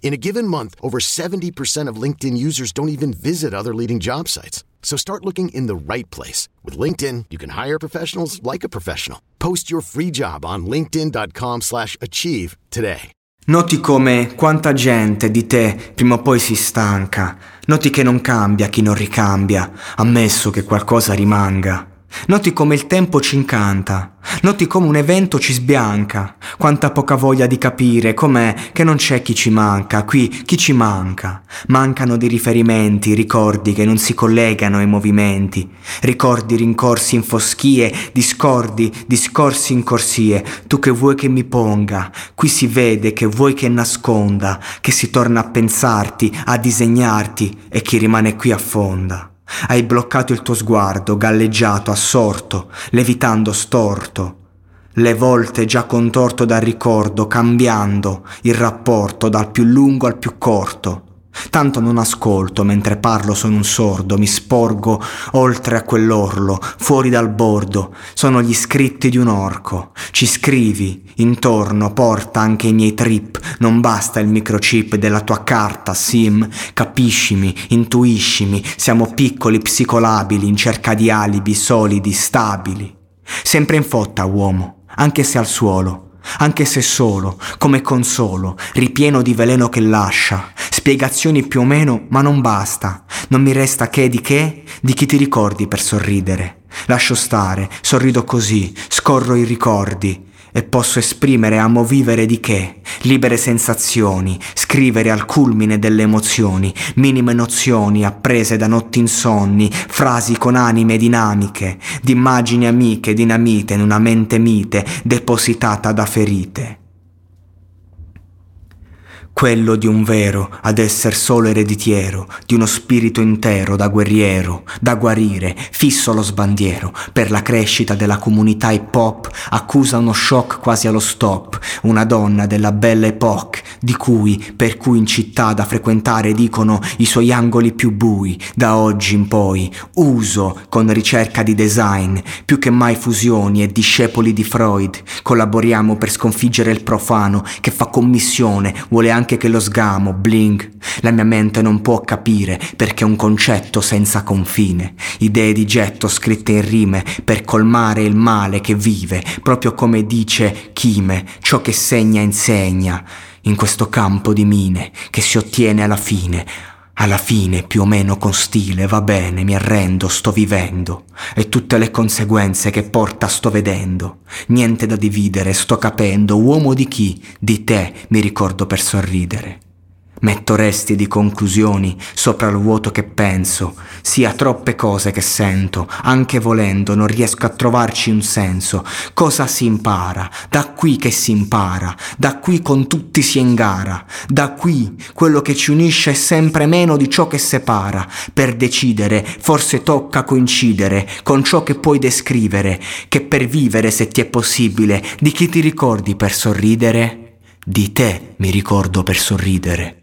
In a given month, over 70% of LinkedIn users don't even visit other leading job sites. So start looking in the right place. With LinkedIn, you can hire professionals like a professional. Post your free job on linkedin.com slash achieve today. Noti come quanta gente di te prima o poi si stanca. Noti che non cambia chi non ricambia, ammesso che qualcosa rimanga. Noti come il tempo ci incanta, noti come un evento ci sbianca, quanta poca voglia di capire com'è che non c'è chi ci manca, qui chi ci manca. Mancano dei riferimenti, ricordi che non si collegano ai movimenti, ricordi rincorsi in foschie, discordi, discorsi in corsie, tu che vuoi che mi ponga, qui si vede che vuoi che nasconda, che si torna a pensarti, a disegnarti e chi rimane qui affonda. Hai bloccato il tuo sguardo, galleggiato, assorto, levitando storto. Le volte già contorto dal ricordo, cambiando il rapporto dal più lungo al più corto. Tanto non ascolto, mentre parlo sono un sordo, mi sporgo oltre a quell'orlo, fuori dal bordo, sono gli scritti di un orco. Ci scrivi, intorno, porta anche i miei trip, non basta il microchip della tua carta, sim, capiscimi, intuiscimi, siamo piccoli, psicolabili, in cerca di alibi solidi, stabili. Sempre in fotta, uomo, anche se al suolo. Anche se solo, come consolo, ripieno di veleno che lascia, spiegazioni più o meno, ma non basta. Non mi resta che di che? Di chi ti ricordi per sorridere. Lascio stare, sorrido così, scorro i ricordi, e posso esprimere amo vivere di che? Libere sensazioni, scrivere al culmine delle emozioni, minime nozioni apprese da notti insonni, frasi con anime dinamiche, di immagini amiche dinamite in una mente mite depositata da ferite quello di un vero ad esser solo ereditiero, di uno spirito intero da guerriero, da guarire, fisso lo sbandiero, per la crescita della comunità hip hop, accusa uno shock quasi allo stop, una donna della bella epoque, di cui, per cui in città da frequentare dicono i suoi angoli più bui, da oggi in poi, uso con ricerca di design, più che mai fusioni e discepoli di Freud, collaboriamo per sconfiggere il profano che fa commissione, vuole anche anche che lo sgamo, bling, la mia mente non può capire perché un concetto senza confine, idee di getto scritte in rime per colmare il male che vive, proprio come dice Chime, ciò che segna insegna, in questo campo di mine che si ottiene alla fine, alla fine, più o meno con stile, va bene, mi arrendo, sto vivendo. E tutte le conseguenze che porta sto vedendo. Niente da dividere, sto capendo. Uomo di chi? Di te, mi ricordo per sorridere. Metto resti di conclusioni sopra il vuoto che penso, sia troppe cose che sento, anche volendo non riesco a trovarci un senso. Cosa si impara? Da qui che si impara, da qui con tutti si è in gara, da qui quello che ci unisce è sempre meno di ciò che separa. Per decidere forse tocca coincidere con ciò che puoi descrivere, che per vivere se ti è possibile, di chi ti ricordi per sorridere? Di te mi ricordo per sorridere.